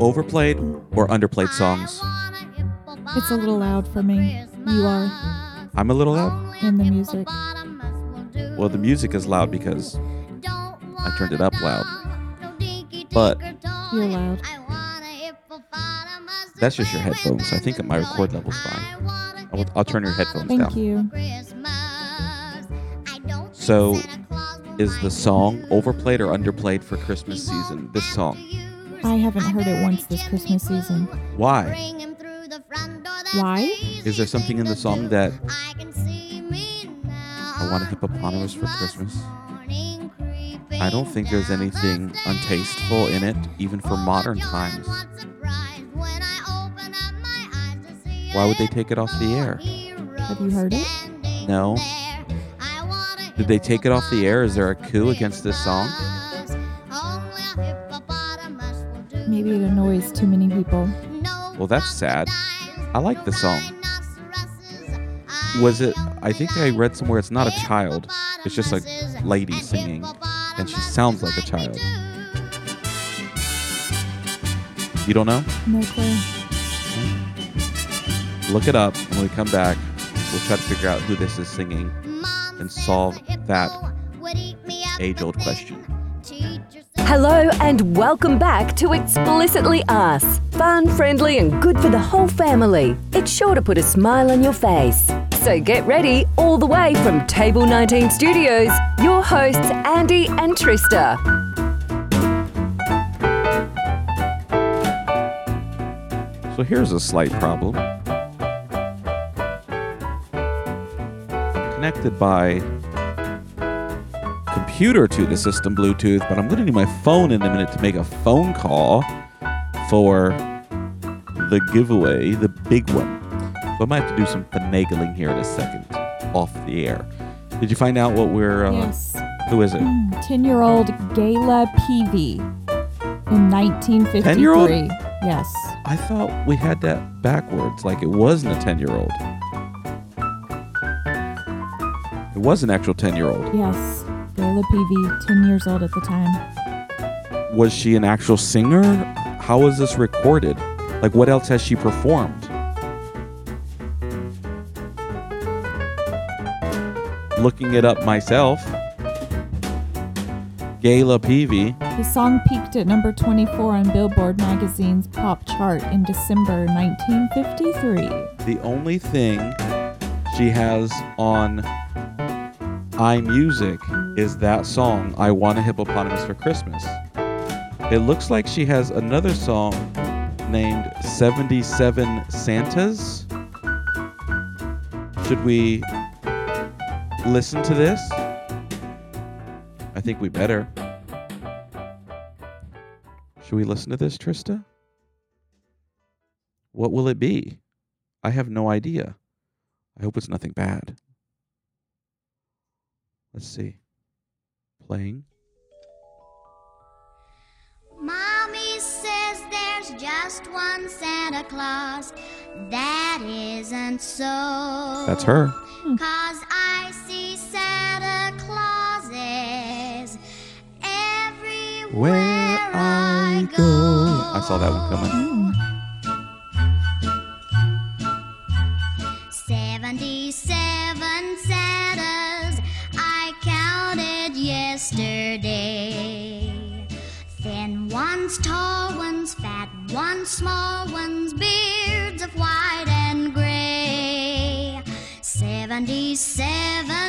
Overplayed or underplayed songs? It's a little loud for me. You are I'm a little loud. in the music. Well, the music is loud because I turned it up loud. But You're loud. that's just your headphones. I think my record level's fine. I'll, I'll turn your headphones Thank down. Thank you. So, is the song overplayed or underplayed for Christmas season? This song. I haven't heard it once this Christmas season. Why? Why? Is there something in the song that I want a hippopotamus for Christmas? I don't think there's anything untasteful in it, even for modern times. Why would they take it off the air? Have you heard it? No. Did they take it off the air? Is there a coup against this song? Maybe it annoys too many people. Well, that's sad. I like the song. Was it? I think I read somewhere it's not a child. It's just a lady singing, and she sounds like a child. You don't know? No clue. Look it up, and when we come back, we'll try to figure out who this is singing and solve that age-old question. Hello and welcome back to Explicitly Us. Fun, friendly, and good for the whole family. It's sure to put a smile on your face. So get ready, all the way from Table 19 Studios, your hosts Andy and Trista. So here's a slight problem. Connected by computer to the system Bluetooth, but I'm going to need my phone in a minute to make a phone call for the giveaway, the big one. So I might have to do some finagling here in a second off the air. Did you find out what we're? Uh, Yes. Who is it? 10 year old Gayla Peevey in 1953. 10-year-old? Yes. I thought we had that backwards, like it wasn't a 10 year old. It was an actual 10 year old. Yes. Gayla Peevey, 10 years old at the time. Was she an actual singer? How was this recorded? Like, what else has she performed? Looking it up myself. Gayla Peevey. The song peaked at number 24 on Billboard magazine's pop chart in December 1953. The only thing she has on iMusic is that song, I Want a Hippopotamus for Christmas. It looks like she has another song named 77 Santas. Should we listen to this? I think we better. Should we listen to this, Trista? What will it be? I have no idea. I hope it's nothing bad. Let's see. Playing. Mommy says there's just one Santa Claus. That isn't so. That's her. Hmm. Cause I see Santa Clauses everywhere Where I go. I saw that one coming. Hmm. Ones, tall ones, fat ones, small ones, beards of white and gray. Seventy-seven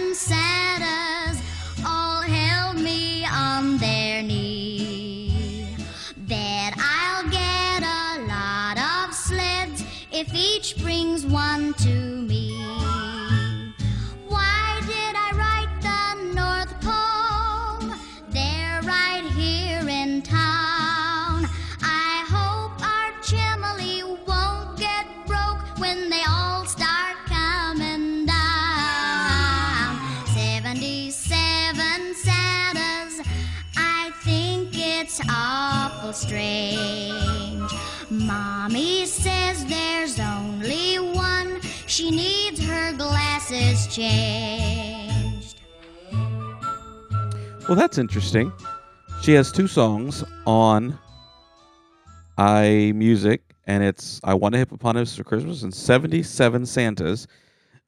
glasses changed. Well, that's interesting. She has two songs on iMusic, and it's "I Want a Hippopotamus for Christmas" and "77 Santas,"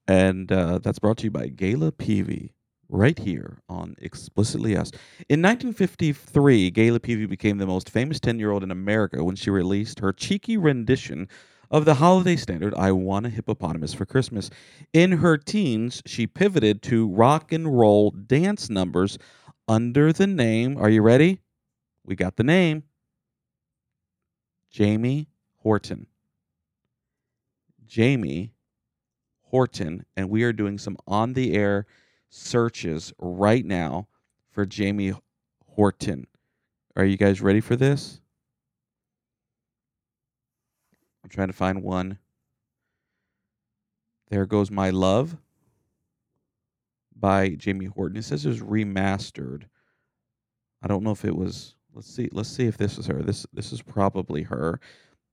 and uh, that's brought to you by Gayla Peevey right here on Explicitly Us. In 1953, Gayla Peevey became the most famous 10-year-old in America when she released her cheeky rendition of the holiday standard "I Want a Hippopotamus for Christmas." In her teens, she pivoted to rock and roll dance numbers under the name. Are you ready? We got the name. Jamie Horton. Jamie Horton, and we are doing some on the air searches right now for Jamie Horton. Are you guys ready for this? I'm trying to find one. There goes my love by Jamie Horton. It says it was remastered. I don't know if it was. Let's see. Let's see if this is her. This this is probably her,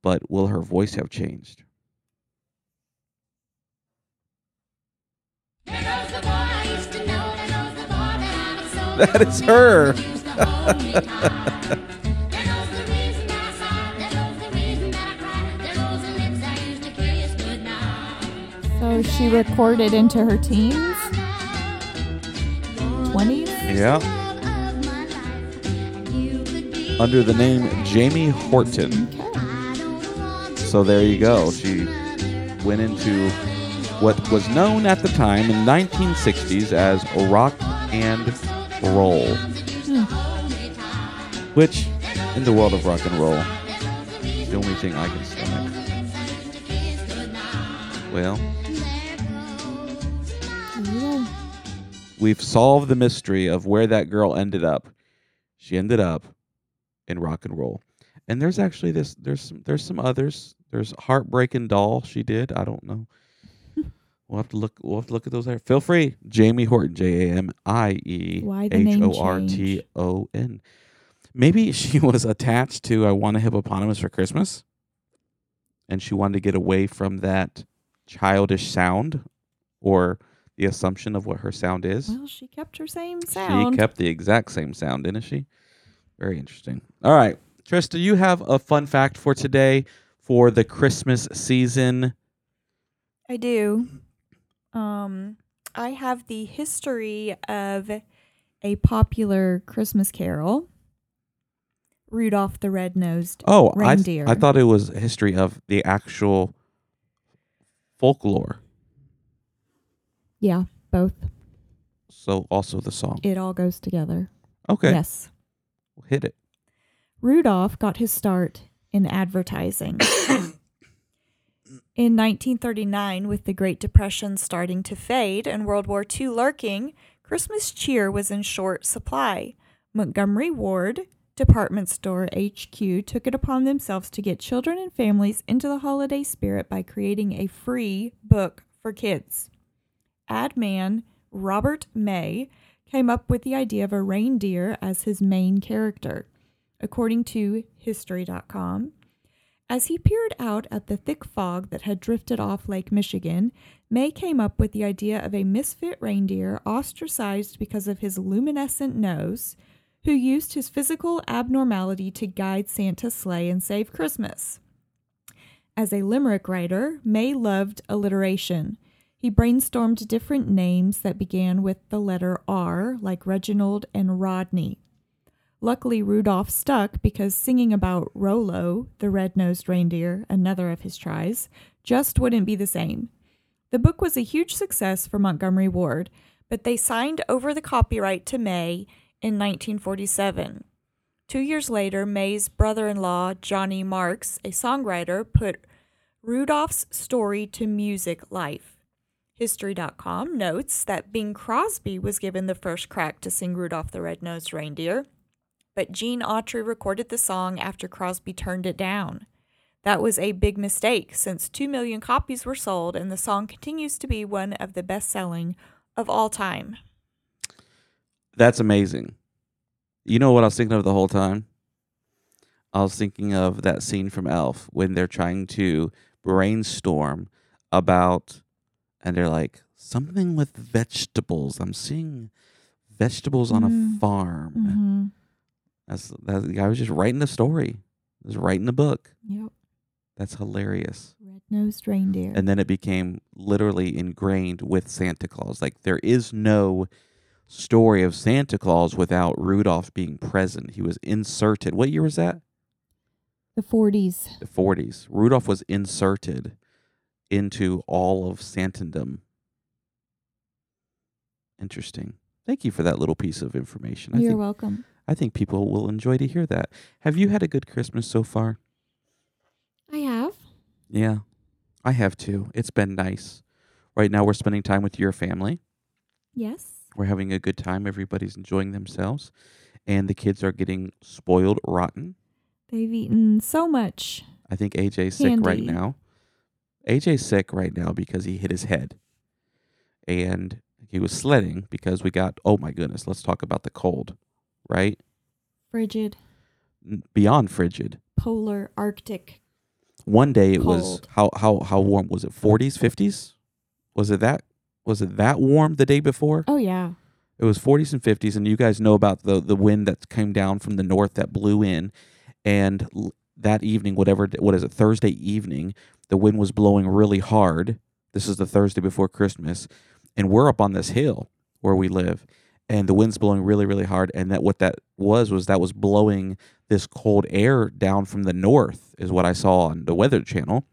but will her voice have changed? That is the So she recorded into her teens, 20s. Yeah. Love of my life. And you could be Under the name Jamie Horton. Okay. I don't want to So there you go. She went into what was known at the time in 1960s as rock and roll, hmm. which in the world of rock and roll, is the only thing I can stomach. Well, we've solved the mystery of where that girl ended up. She ended up in rock and roll. And there's actually this there's some there's some others. There's Heartbreaking Doll she did. I don't know. We'll have to look we'll have to look at those there. Feel free. Jamie Horton, J A M I E H O R T O N. Maybe she was attached to I want a hippopotamus for Christmas. And she wanted to get away from that childish sound or the assumption of what her sound is. Well, she kept her same sound. She kept the exact same sound, didn't she? Very interesting. All right. Trista, you have a fun fact for today for the Christmas season. I do. Um, I have the history of a popular Christmas carol, Rudolph the Red-Nosed Oh, I, Reindeer. I thought it was a history of the actual folklore. Yeah, both. So also the song. It all goes together. Okay. Yes. We'll Hit it. Rudolph got his start in advertising. in 1939, with the Great Depression starting to fade and World War II lurking, Christmas cheer was in short supply. Montgomery Ward Department Store HQ took it upon themselves to get children and families into the holiday spirit by creating a free book for kids. Ad man Robert May came up with the idea of a reindeer as his main character. According to History.com, as he peered out at the thick fog that had drifted off Lake Michigan, May came up with the idea of a misfit reindeer ostracized because of his luminescent nose, who used his physical abnormality to guide Santa's sleigh and save Christmas. As a limerick writer, May loved alliteration. He brainstormed different names that began with the letter R, like Reginald and Rodney. Luckily, Rudolph stuck because singing about Rollo, the red nosed reindeer, another of his tries, just wouldn't be the same. The book was a huge success for Montgomery Ward, but they signed over the copyright to May in 1947. Two years later, May's brother in law, Johnny Marks, a songwriter, put Rudolph's story to music life. History.com notes that Bing Crosby was given the first crack to sing Rudolph the Red-Nosed Reindeer, but Gene Autry recorded the song after Crosby turned it down. That was a big mistake since 2 million copies were sold and the song continues to be one of the best selling of all time. That's amazing. You know what I was thinking of the whole time? I was thinking of that scene from Elf when they're trying to brainstorm about, and they're like, something with vegetables. I'm seeing vegetables on a Mm. farm. Mhm. That's that the guy was just writing the story. He was writing the book. Yep. That's hilarious. Red nosed reindeer. And then it became literally ingrained with Santa Claus. Like there is no story of Santa Claus without Rudolph being present. He was inserted. What year was that? the 40s. The 40s. Rudolph was inserted into all of Santandom. Interesting. Thank you for that little piece of information. I You're think welcome. I think people will enjoy to hear that. Have you had a good Christmas so far? I have. Yeah, I have too. It's been nice. Right now, we're spending time with your family. Yes. We're having a good time. Everybody's enjoying themselves. And the kids are getting spoiled rotten. They've eaten so much. I think AJ's sick right now. AJ's sick right now because he hit his head. And he was sledding because we got, oh my goodness, let's talk about the cold, right? Frigid, Beyond frigid. polar, Arctic. One day it was how how how warm was it? 40s, 50s? Was it that was it that warm the day before? Oh, yeah. It was 40s and 50s, and you guys know about the the wind that came down from the north that blew in, and that evening, whatever, what is it, Thursday evening, the wind was blowing really hard. This is the Thursday before Christmas, and we're up on this hill where we live, and the wind's blowing really, really hard. And that what that was was that was blowing this cold air down from the north, is what I saw on the Weather Channel,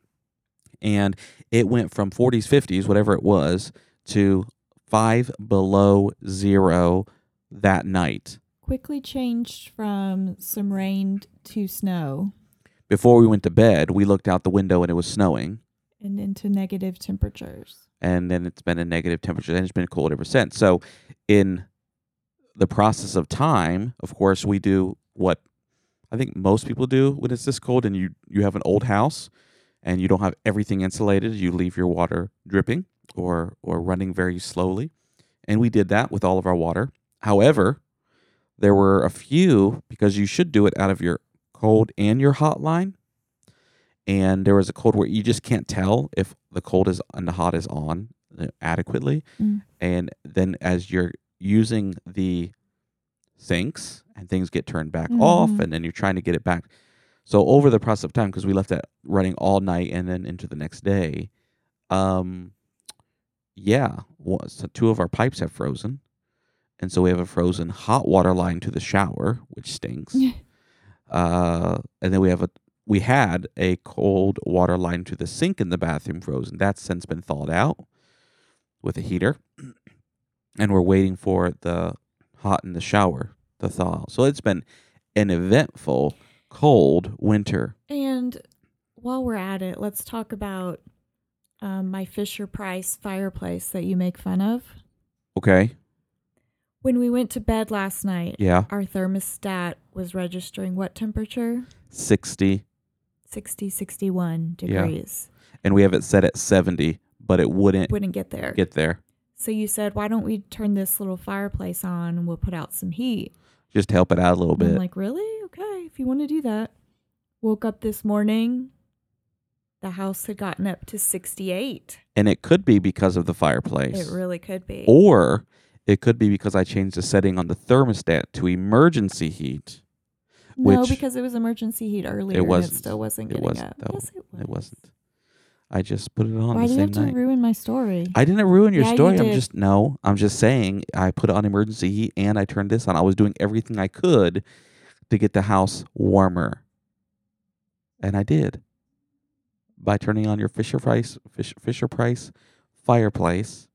and it went from 40s, 50s, whatever it was, to five below zero that night. Quickly changed from some rain to snow Before we went to bed, we looked out the window and it was snowing. and into negative temperatures. And then it's been a negative temperature and it's been cold ever since. So, in the process of time, of course, we do what I think most people do when it's this cold and you, you have an old house and you don't have everything insulated. You leave your water dripping or, or running very slowly. And we did that with all of our water. However, there were a few because you should do it out of your cold and your hot line. And there was a cold where you just can't tell if the cold is and the hot is on uh, adequately. Mm. And then as you're using the sinks and things get turned back off, Mhm. and then you're trying to get it back. So over the process of time, because we left that running all night and then into the next day, um, yeah, wa- so two of our pipes have frozen, and so we have a frozen hot water line to the shower, which stinks. uh, and then we have a we had a cold water line to the sink in the bathroom frozen. That's since been thawed out with a heater, and we're waiting for the hot in the shower to thaw. out. So it's been an eventful cold winter. And while we're at it, let's talk about um, my Fisher Price fireplace that you make fun of. Okay. When we went to bed last night, Yeah. our thermostat was registering what temperature? 60 60, 61 Yeah. degrees. and we have it set at 70, but it wouldn't Wouldn't get there. get there. so you said, why don't we turn this little fireplace on and we'll put out some heat? Just to help it out a little And I'm bit. like, really? Okay, if you want to do that. Woke up this morning. The house had gotten up to 68. and it could be because of the fireplace. It really could be. Or it could be because I changed the setting on the thermostat to emergency heat. no, because it was emergency heat earlier. and wasn't. it still wasn't It getting wasn't, up. Yes, it was. It wasn't. I just put it on Why the do you have to night. ruin my story? I didn't ruin your Yeah, you story. I'm just no. I'm just saying I put it on emergency heat and I turned this on. I was doing everything I could to get the house warmer, and I did by turning on your Fisher Price Fish, Fisher Price fireplace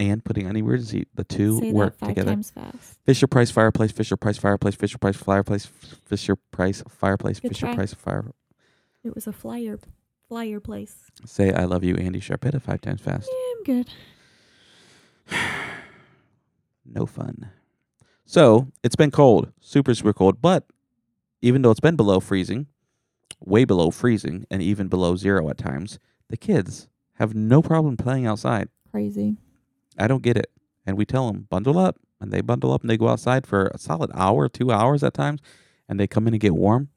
and putting on emergency. The two Say work that five together. times fast. Fisher Price fireplace. Fisher Price fireplace. Fisher Price fireplace. Fisher Price fireplace. Good Fisher try. Price fire. It was a flyer, flyer place. Say I love you, Andy Sharpetta, five times fast. Yeah, I'm good. No fun. So it's been cold, super, super cold. But even though it's been below freezing, way below freezing, and even below zero at times, the kids have no problem playing outside. Crazy. I don't get it. And we tell them, bundle up. And they bundle up and they go outside for a solid hour, two hours at times, and they come in and get warm.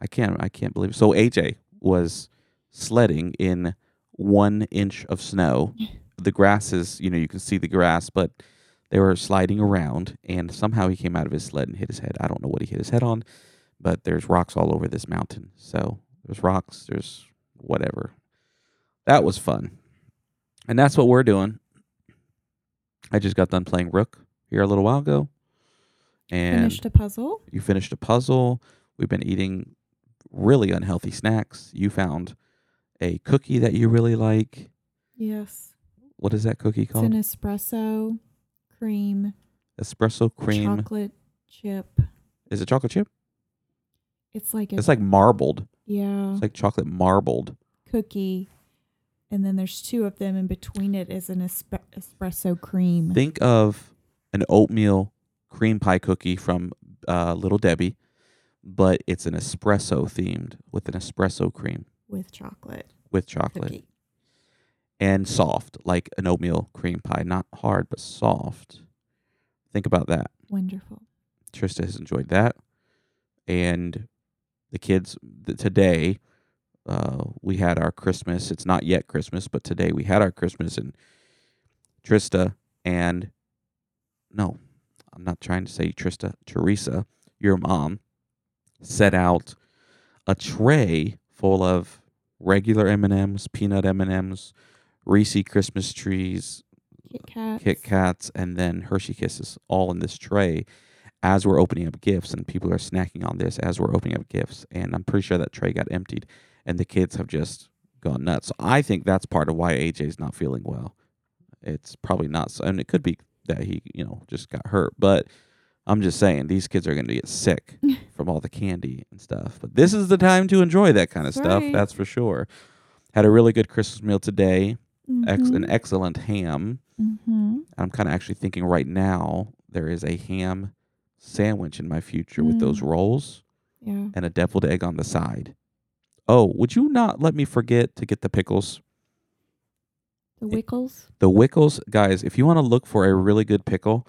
I can't, I can't believe it. So AJ was sledding in one inch of snow. the grass is, you know, you can see the grass, but They were sliding around, and somehow he came out of his sled and hit his head. I don't know what he hit his head on, but there's rocks all over this mountain. So there's rocks, there's whatever. That was fun. And that's what we're doing. I just got done playing Rook here a little while ago. And Finished a puzzle. you finished a puzzle. We've been eating really unhealthy snacks. You found a cookie that you really like. Yes. What is that cookie It's called? an espresso cream Espresso cream. chocolate chip. Is it chocolate chip? It's like a It's like marbled. yeah It's like chocolate marbled. cookie, and then there's two of them, and between it is an espe- espresso cream. Think of an oatmeal cream pie cookie from uh, Little Debbie, but it's an espresso themed with an espresso cream with chocolate with chocolate cookie. and soft, like an oatmeal cream pie. Not hard, but soft. Think about that. Wonderful. Trista has enjoyed that, and the kids th- today. Uh, we had our Christmas. It's not yet Christmas, but today we had our Christmas, and Trista and no, I'm not trying to say Trista. Teresa, your mom, set out a tray full of regular M and M's, peanut M and M's, Reese Christmas trees, Kit Kats. Kit Kats, and then Hershey Kisses, all in this tray as we're opening up gifts. And people are snacking on this as we're opening up gifts. And I'm pretty sure that tray got emptied, and the kids have just gone nuts. So I think that's part of why AJ's not feeling well. It's probably not, so, and it could be that he, you know, just got hurt. But I'm just saying, these kids are going to get sick from all the candy and stuff. But this is the time to enjoy that kind of That's stuff. right. That's for sure. Had a really good Christmas meal today. Mm-hmm. an excellent ham. hmm I'm kind of actually thinking right now there is a ham sandwich in my future with those Mm. rolls Yeah. and a deviled egg on the side. Oh, would you not let me forget to get the pickles? The Wickles. The Wickles, guys, if you want to look for a really good pickle,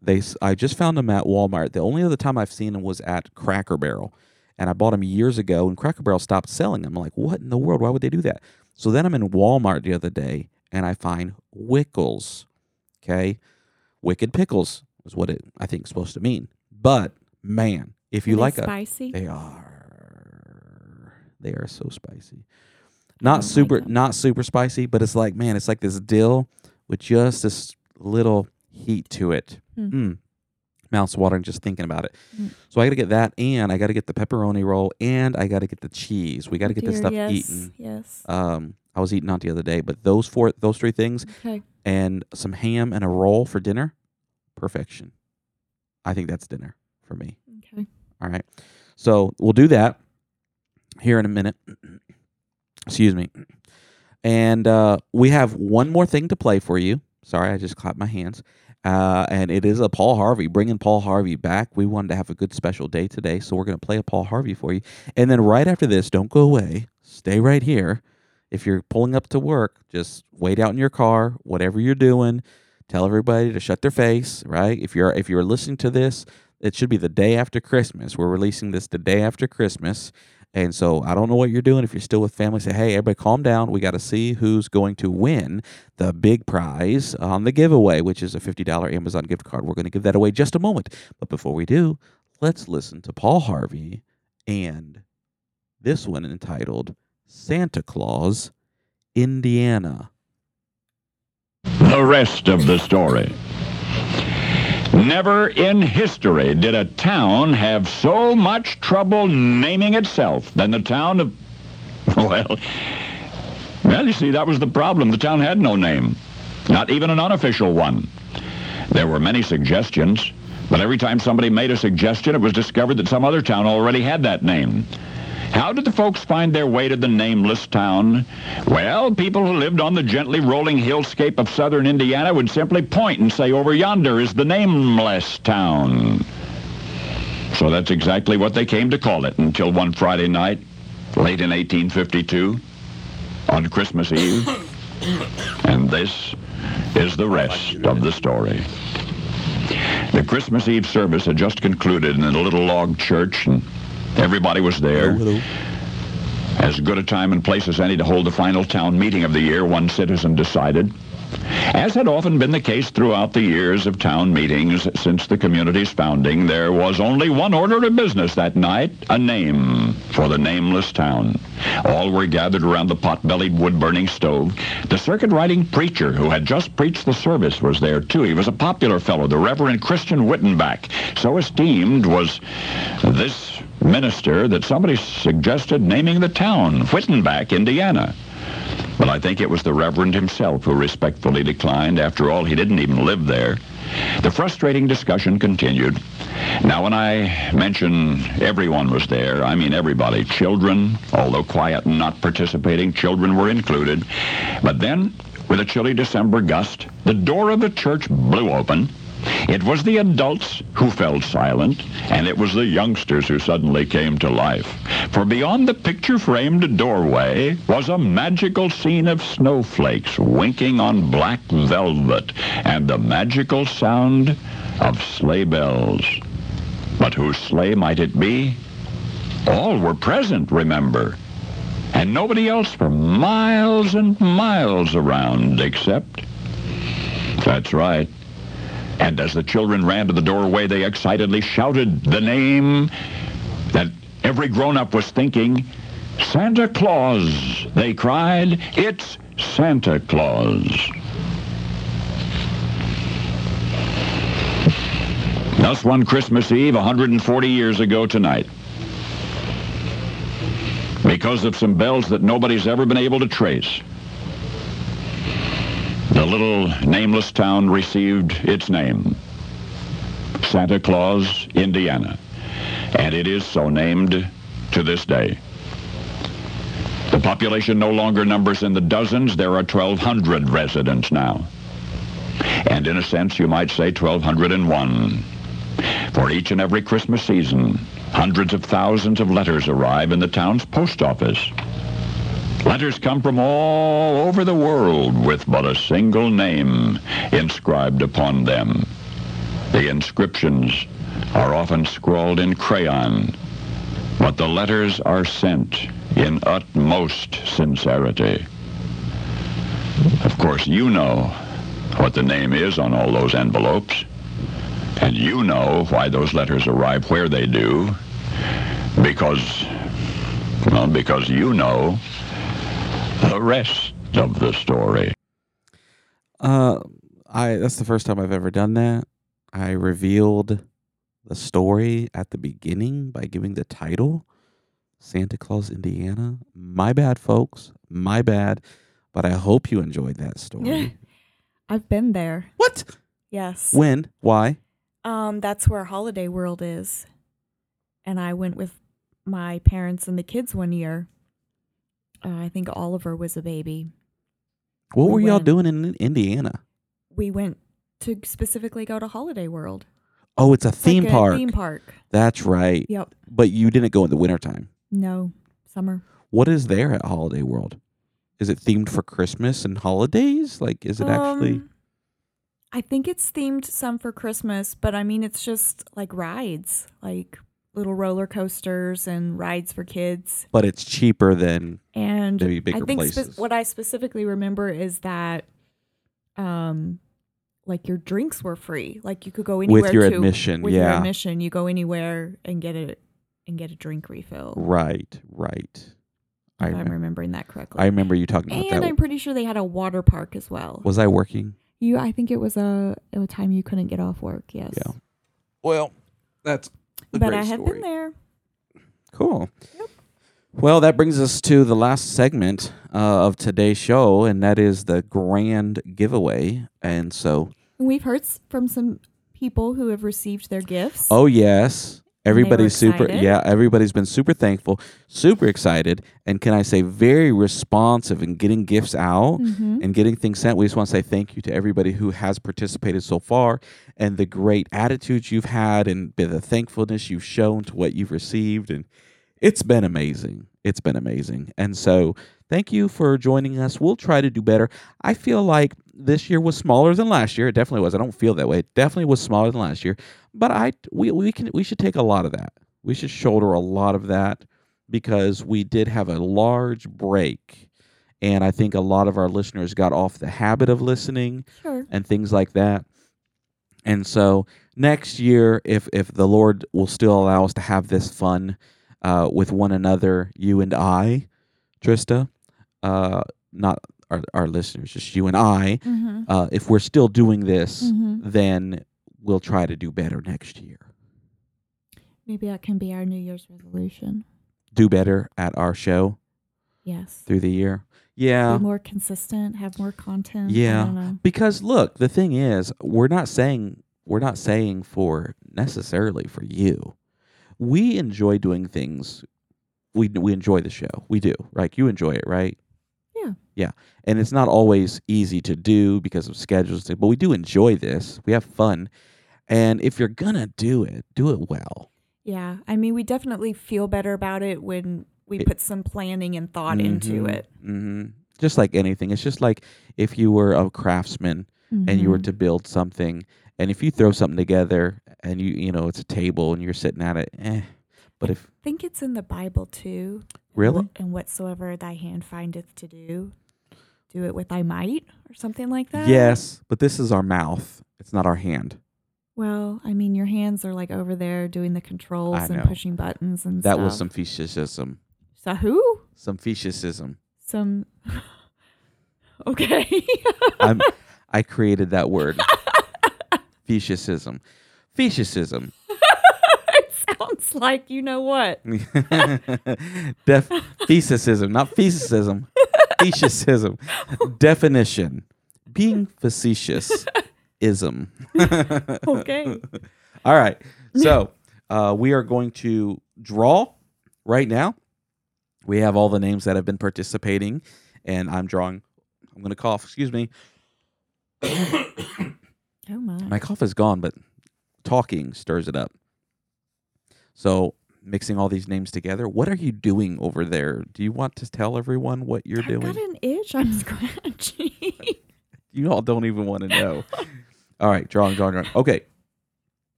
they I just found them at Walmart. The only other time I've seen them was at Cracker Barrel. And I bought them years ago, and Cracker Barrel stopped selling them. I'm like, what in the world? Why would they do that? So then I'm in Walmart the other day, and I find Wickles. Okay, Wicked Pickles is what it I think is supposed to mean. But man, if you Are like a, spicy. they are. They are so spicy. Not don't super, like not super spicy, but it's like man, it's like this dill with just this little heat to it. Hmm. Mm. Mouth's watering just thinking about it. Mm. So I got to get that, and I got to get the pepperoni roll, and I got to get the cheese. We got to get this stuff yes, eaten. Yes. Um, I was eating out the other day, but those four, those three things, Okay. and some ham and a roll for dinner, perfection. I think that's dinner for me. Okay. All right. So we'll do that here in a minute. Excuse me. And uh, we have one more thing to play for you. Sorry, I just clapped my hands. Uh, and it is a Paul Harvey, bringing Paul Harvey back. We wanted to have a good special day today, so we're going to play a Paul Harvey for you. And then right after this, don't go away. Stay right here. If you're pulling up to work, just wait out in your car, whatever you're doing. Tell everybody to shut their face, right? If you're if you're listening to this, it should be the day after Christmas. We're releasing this the day after Christmas. And so I don't know what you're doing. If you're still with family, say, hey, everybody calm down. We got to see who's going to win the big prize on the giveaway, which is a $50 Amazon gift card. We're going to give that away just a moment. But before we do, let's listen to Paul Harvey and this one entitled Santa Claus, Indiana. The rest of the story. Never in history did a town have so much trouble naming itself than the town of. Well, well, you see, that was the problem. The town had no name, not even an unofficial one. There were many suggestions, but every time somebody made a suggestion, it was discovered that some other town already had that name. How did the folks find their way to the nameless town? Well, people who lived on the gently rolling hillscape of southern Indiana would simply point and say, over yonder is the nameless town. So that's exactly what they came to call it until one Friday night, late in 1852, on Christmas Eve. And this is the rest of the story. The Christmas Eve service had just concluded in a little log church, and everybody was there. As good a time and place as any to hold the final town meeting of the year, one citizen decided. As had often been the case throughout the years of town meetings since the community's founding, there was only one order of business that night, a name for the nameless town. All were gathered around the pot-bellied wood-burning stove. The circuit-riding preacher who had just preached the service was there, too. He was a popular fellow, the Reverend Christian Wittenbach. So esteemed was this minister that somebody suggested naming the town Wittenbach, Indiana. But I think it was the Reverend himself who respectfully declined. After all, he didn't even live there. The frustrating discussion continued. Now, when I mention everyone was there, I mean everybody. Children, although quiet and not participating, children were included. But then, with a chilly December gust, the door of the church blew open. It was the adults who fell silent, and it was the youngsters who suddenly came to life. For beyond the picture-framed doorway was a magical scene of snowflakes winking on black velvet and the magical sound of sleigh bells. But whose sleigh might it be? All were present, remember, and nobody else for miles and miles around except... That's right. And as the children ran to the doorway, they excitedly shouted the name that every grown-up was thinking. Santa Claus, they cried. It's Santa Claus. Thus one Christmas Eve 140 years ago tonight. Because of some bells that nobody's ever been able to trace. The little nameless town received its name. Santa Claus, Indiana. And it is so named to this day. The population no longer numbers in the dozens. There are 1,200 residents now. And in a sense, you might say 1,201. For each and every Christmas season, hundreds of thousands of letters arrive in the town's post office. Letters come from all over the world with but a single name inscribed upon them. The inscriptions are often scrawled in crayon, but the letters are sent in utmost sincerity. Of course, you know what the name is on all those envelopes, and you know why those letters arrive where they do, because, well, because you know the rest of the story. Uh, I that's the first time I've ever done that. I revealed the story at the beginning by giving the title Santa Claus, Indiana. My bad, folks. My bad. But I hope you enjoyed that story. I've been there. what? Yes. When? Why? Um, that's where Holiday World is. And I went with my parents and the kids one year. Uh, I think Oliver was a baby. What We were y'all went. doing in Indiana? We went to specifically go to Holiday World. Oh, it's a It's theme like a park. Theme park. That's right. Yep. But you didn't go in the wintertime. No, summer. What is there at Holiday World? Is it themed for Christmas and holidays? Like, is it actually? Um, I think it's themed some for Christmas, but I mean, it's just like rides, like little roller coasters and rides for kids. But it's cheaper than And Maybe I bigger think spe- places. what I specifically remember is that, um, like your drinks were free. Like you could go anywhere with your to- admission, With your yeah. admission, you go anywhere and get a and get a drink refill. right, right. I if I'm remember, remembering that correctly. I remember you talking about and that. I'm pretty sure they had a water park as well. Was I working? You, I think it was a, a time you couldn't get off work. Yes. Yeah. Well, that's a But I have story. been there. Cool. Well, that brings us to the last segment uh, of today's show, and that is the grand giveaway. And so, we've heard s- from some people who have received their gifts. oh yes, everybody's super. excited. Yeah, everybody's been super thankful, super excited, and can I say very responsive in getting gifts out Mhm. and getting things sent. We just want to say thank you to everybody who has participated so far, and the great attitudes you've had, and the thankfulness you've shown to what you've received, and it's been amazing. It's been amazing. And so, thank you for joining us. We'll try to do better. I feel like this year was smaller than last year. It definitely was. I don't feel that way. It definitely was smaller than last year. But I we we can we should take a lot of that. We should shoulder a lot of that because we did have a large break and I think a lot of our listeners got off the habit of listening Sure. and things like that. And so next year, if if the Lord will still allow us to have this fun uh, with one another, you and I, Trista, uh, not our our listeners, just you and I. Mm-hmm. Uh, if we're still doing this, Mhm. then we'll try to do better next year. Maybe that can be our New Year's resolution. Do better at our show Yes. through the year. Yeah. Be more consistent, have more content. Yeah. because look the thing is we're not saying we're not saying for necessarily for you we enjoy doing things we we enjoy the show we do right you enjoy it right Yeah. yeah and it's not always easy to do because of schedules but we do enjoy this we have fun and if you're gonna do it do it well Yeah. I mean, we definitely feel better about it when we It- put some planning and thought into it. Mm-hmm. just like anything it's just like if you were a craftsman and you were Mhm. to build something and if you throw something together and you you know it's a table and you're sitting at it eh. but if I think it's in the Bible too. Really? Wh- And whatsoever thy hand findeth to do, do it with thy might or something like that. yes but this is our mouth it's not our hand Well, I mean, your hands are like over there doing the controls and know. pushing buttons and stuff. that stuff. was some fetishism So who? some fetishism Some. okay. i'm i created that word fetishism fetishism sounds like you know what. Def fesisism, not fesisism. Fesisism. Definition. Being facetious ism. Okay. All right. So uh, we are going to draw right now. We have all the names that have been participating, and I'm drawing. I'm going to cough. Excuse me. Oh my. My cough is gone, but talking stirs it up. So, mixing all these names together, what are you doing over there? Do you want to tell everyone what you're doing? I've doing? got an itch. I'm scratching. You all don't even want to know. all right, drawing, drawing, drawing. Okay.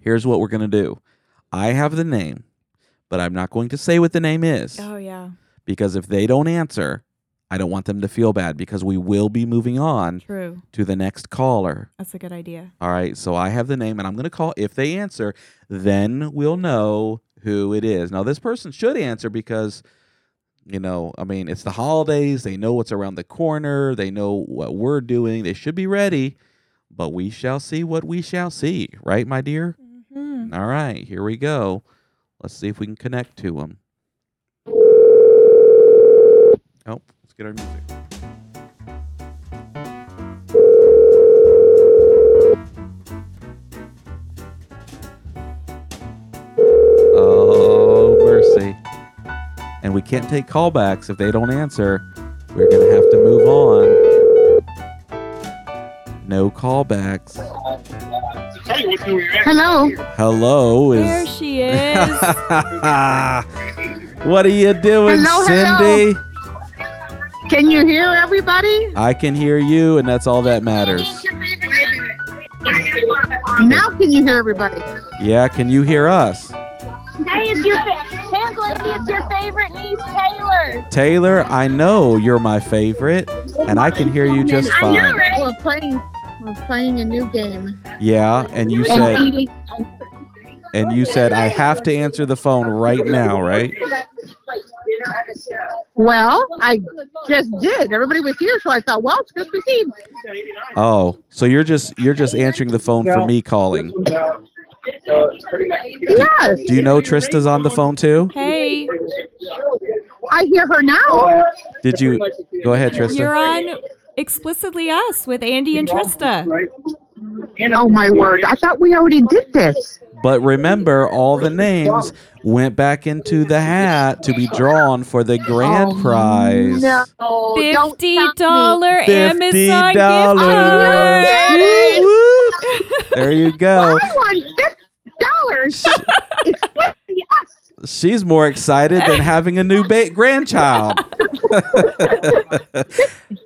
Here's what we're going to do I have the name, but I'm not going to say what the name is oh yeah. because if they don't answer, I don't want them to feel bad because we will be moving on True. to the next caller. That's a good idea. All right, so I have the name and I'm going to call. If they answer, then we'll know who it is. Now, this person should answer because, you know, I mean, it's the holidays. They know what's around the corner, they know what we're doing. They should be ready, but we shall see what we shall see. Right, my dear? hmm All right, here we go. Let's see if we can connect to them. Oh, get our music. Oh, mercy. And we can't take callbacks if they don't answer. We're going to have to move on. No callbacks. Hello. Hello is There she is. what are you doing, Hello, Cindy? Can you hear everybody? I can hear you, and that's all that matters. Now can you hear everybody? Yeah, can you hear us? Hey, it's your fa- it's your favorite niece, Taylor. Taylor, I know you're my favorite, and I can hear you just I know, fine. right? We're playing. We're playing a new game. Yeah, and you said and you said I have to answer the phone right now, right? Well, I just did. Everybody was here, so I thought, well, it's Christmas Eve. Oh, so you're just you're just answering the phone for me calling. Yes, Do you know Trista's on the phone too? hey, I hear her now. Did you go ahead, Trista? you're on explicitly us with Andy and Trista. Oh my word! I thought we already did this. But remember, all the names went back into the hat to be drawn for the grand Oh, prize. No, Fifty dollar me. dollar Fifty Amazon gift dollars. card. There you go. I won fifty dollars. It's fifty us. She's more excited than having a new ba- grandchild.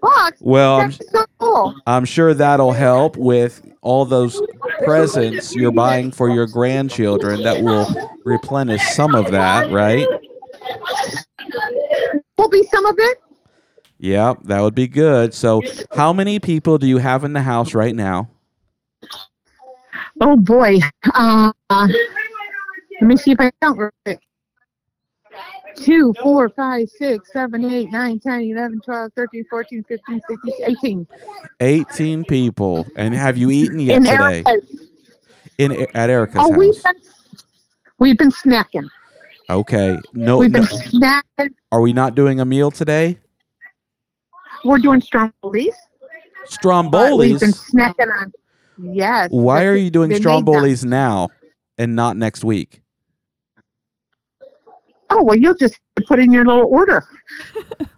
Bucks. Well, I'm, so cool. I'm sure that'll help with all those presents you're buying for your grandchildren. That will replenish some of that, right? Will be some of it. Yep, that would be good. So, how many people do you have in the house right now? Oh boy. Uh, let me see if I count real quick. Two, four, five, six, seven, eight, nine, 10, 11, 12, 13, 14, 15, 16, 18. 18 people. And have you eaten yet In today? Erica's. In at Erica's Oh, we've house. been, we've been snacking. Okay. No, we've been no. snacking. Are we not doing a meal today? We're doing strombolis. Strombolis. We've been snacking on. Yes. Why are you doing strombolis now and not next week? Oh, well, you'll just put in your little order.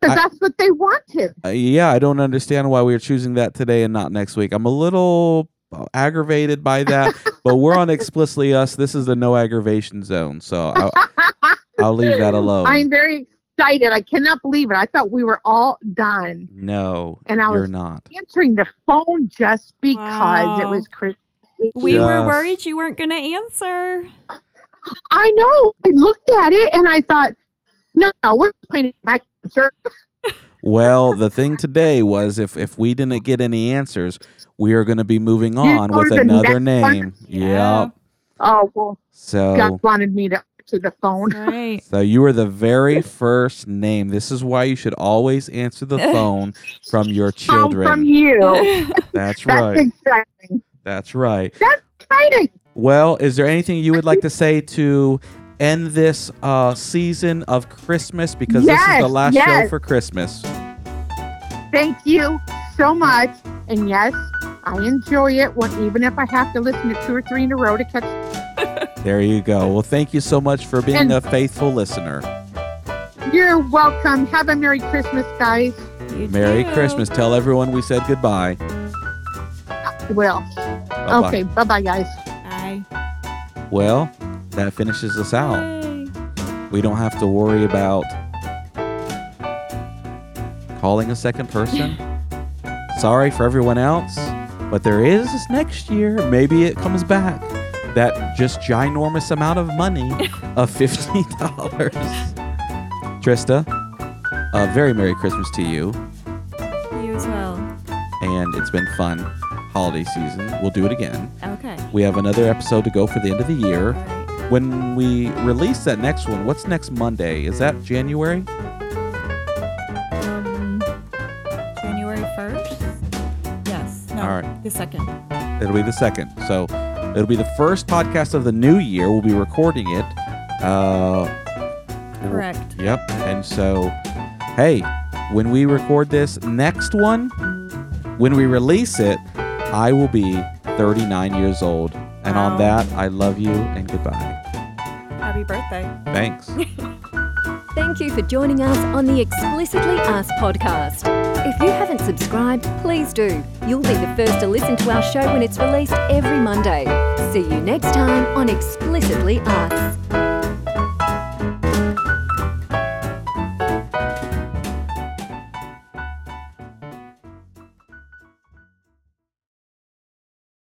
Because that's what they wanted. Uh, yeah, I don't understand why we are choosing that today and not next week. I'm a little uh, aggravated by that, but we're on explicitly us. This is the no aggravation zone, so I'll, I'll leave that alone. I'm very excited. I cannot believe it. I thought we were all done no, And I you're was- not. answering the phone just because it was Christmas. We were worried you weren't going to answer. I know. I looked at it and I thought, no, no, we're playing back service. Well, the thing today was if if we didn't get any answers, we are going to be moving on go with another name. Yeah. Yep. Oh, well, So God wanted me to to the phone. Right. So you were the very first name. This is why you should always answer the phone from your Oh, children. from you. That's That's right. exciting. That's right. That's exciting. Well, is there anything you would like to say to end this uh, season of Christmas? Because this is the Yes, last show for Christmas. Thank you so much. And yes, I enjoy it when even if I have to listen to two or three in a row to catch. There you go. Well, thank you so much for being And- a faithful listener. You're welcome. Have a Merry Christmas, guys. You Merry too. Christmas. Tell everyone we said goodbye. Well, Okay. Bye bye, guys. Well, that finishes us out. Yay. We don't have to worry about calling a second person. Sorry for everyone else, but there is next year. Maybe it comes back. That just ginormous amount of money of fifteen dollars. Trista, a very Merry Christmas to you, You as well. and it's been fun. Holiday season. We'll do it again. Okay. We have another episode to go for the end of the year. When we release that next one, what's next Monday? Is that January? Um, January 1st? Yes. No. All right. The 2nd. It'll be the second. So it'll be the first podcast of the new year. We'll be recording it. Uh, Correct. Yep. And so, hey, when we record this next one, when we release it, I will be 39 years old. And on that, I love you and goodbye. Happy birthday. Thanks. Thank you for joining us on the Explicitly Us podcast. If you haven't subscribed, please do. You'll be the first to listen to our show when it's released every Monday. See you next time on Explicitly Us.